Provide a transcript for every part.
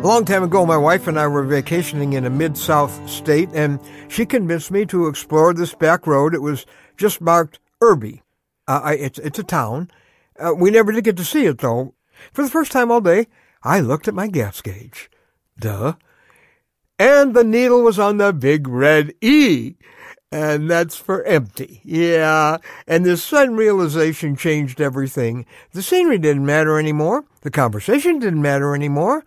A long time ago, my wife and I were vacationing in a mid-south state, and she convinced me to explore this back road. It was just marked Irby. Uh, I, it's, it's a town. Uh, we never did get to see it, though. For the first time all day, I looked at my gas gauge. Duh. And the needle was on the big red E. And that's for empty. Yeah. And this sudden realization changed everything. The scenery didn't matter anymore. The conversation didn't matter anymore.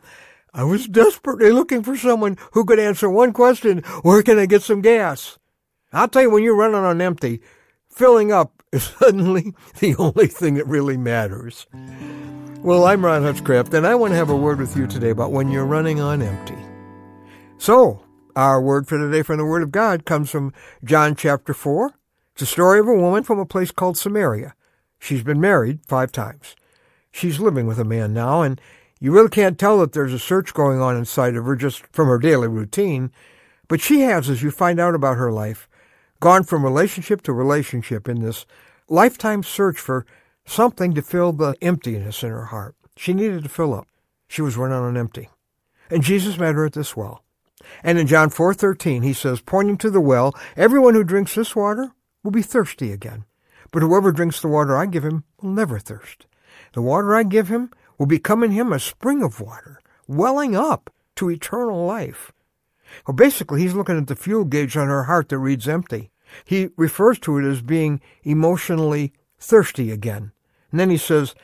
I was desperately looking for someone who could answer one question, where can I get some gas? I'll tell you, when you're running on empty, filling up is suddenly the only thing that really matters. Well, I'm Ron Hutchcraft, and I want to have a word with you today about when you're running on empty. So, our word for today from the Word of God comes from John chapter 4. It's a story of a woman from a place called Samaria. She's been married five times. She's living with a man now, and you really can't tell that there's a search going on inside of her just from her daily routine, but she has, as you find out about her life, gone from relationship to relationship in this lifetime search for something to fill the emptiness in her heart. She needed to fill up. She was running on empty. And Jesus met her at this well. And in John 4:13 he says, pointing to the well, everyone who drinks this water will be thirsty again. But whoever drinks the water I give him will never thirst. The water I give him will become in him a spring of water, welling up to eternal life. Well, basically, he's looking at the fuel gauge on her heart that reads empty. He refers to it as being emotionally thirsty again. And then he says,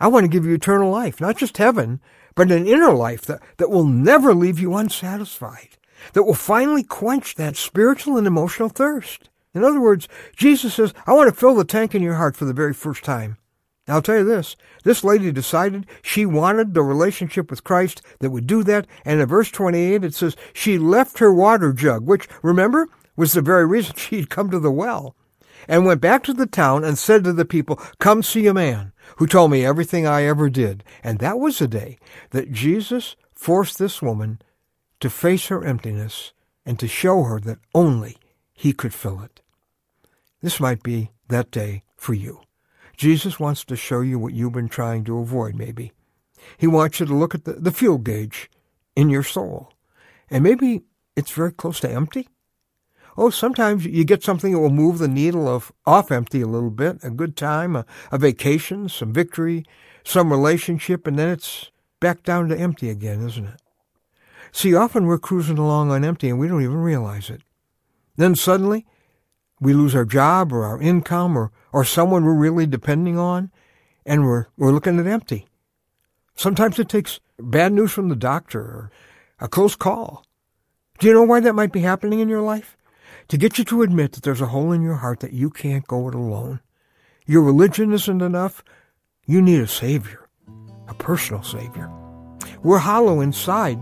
I want to give you eternal life, not just heaven, but an inner life that, that will never leave you unsatisfied, that will finally quench that spiritual and emotional thirst. In other words, Jesus says, I want to fill the tank in your heart for the very first time. I'll tell you this. This lady decided she wanted the relationship with Christ that would do that. And in verse 28, it says she left her water jug, which, remember, was the very reason she'd come to the well, and went back to the town and said to the people, Come see a man who told me everything I ever did. And that was the day that Jesus forced this woman to face her emptiness and to show her that only he could fill it. This might be that day for you. Jesus wants to show you what you've been trying to avoid, maybe. He wants you to look at the, the fuel gauge in your soul. And maybe it's very close to empty. Oh, sometimes you get something that will move the needle of off empty a little bit, a good time, a, a vacation, some victory, some relationship, and then it's back down to empty again, isn't it? See, often we're cruising along on empty and we don't even realize it. Then suddenly, we lose our job or our income or, or someone we're really depending on, and we're, we're looking at empty. Sometimes it takes bad news from the doctor or a close call. Do you know why that might be happening in your life? To get you to admit that there's a hole in your heart that you can't go it alone. Your religion isn't enough. You need a Savior, a personal Savior. We're hollow inside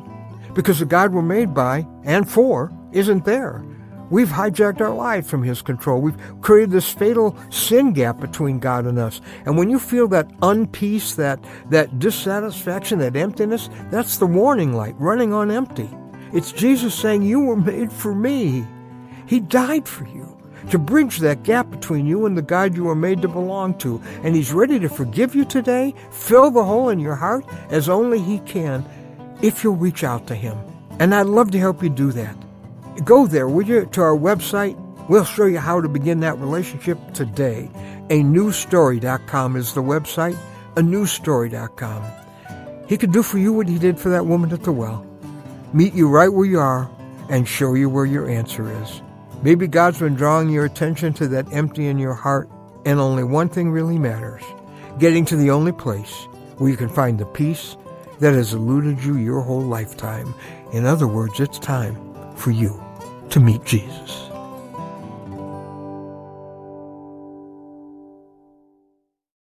because the God we're made by and for isn't there. We've hijacked our life from His control. We've created this fatal sin gap between God and us. And when you feel that unpeace, that, that dissatisfaction, that emptiness, that's the warning light, running on empty. It's Jesus saying, You were made for me. He died for you to bridge that gap between you and the God you were made to belong to. And He's ready to forgive you today, fill the hole in your heart as only He can if you'll reach out to Him. And I'd love to help you do that. Go there, would you, to our website. We'll show you how to begin that relationship today. A newstory.com is the website, a newstory.com. He could do for you what he did for that woman at the well. Meet you right where you are and show you where your answer is. Maybe God's been drawing your attention to that empty in your heart, and only one thing really matters getting to the only place where you can find the peace that has eluded you your whole lifetime. In other words, it's time for you to meet Jesus.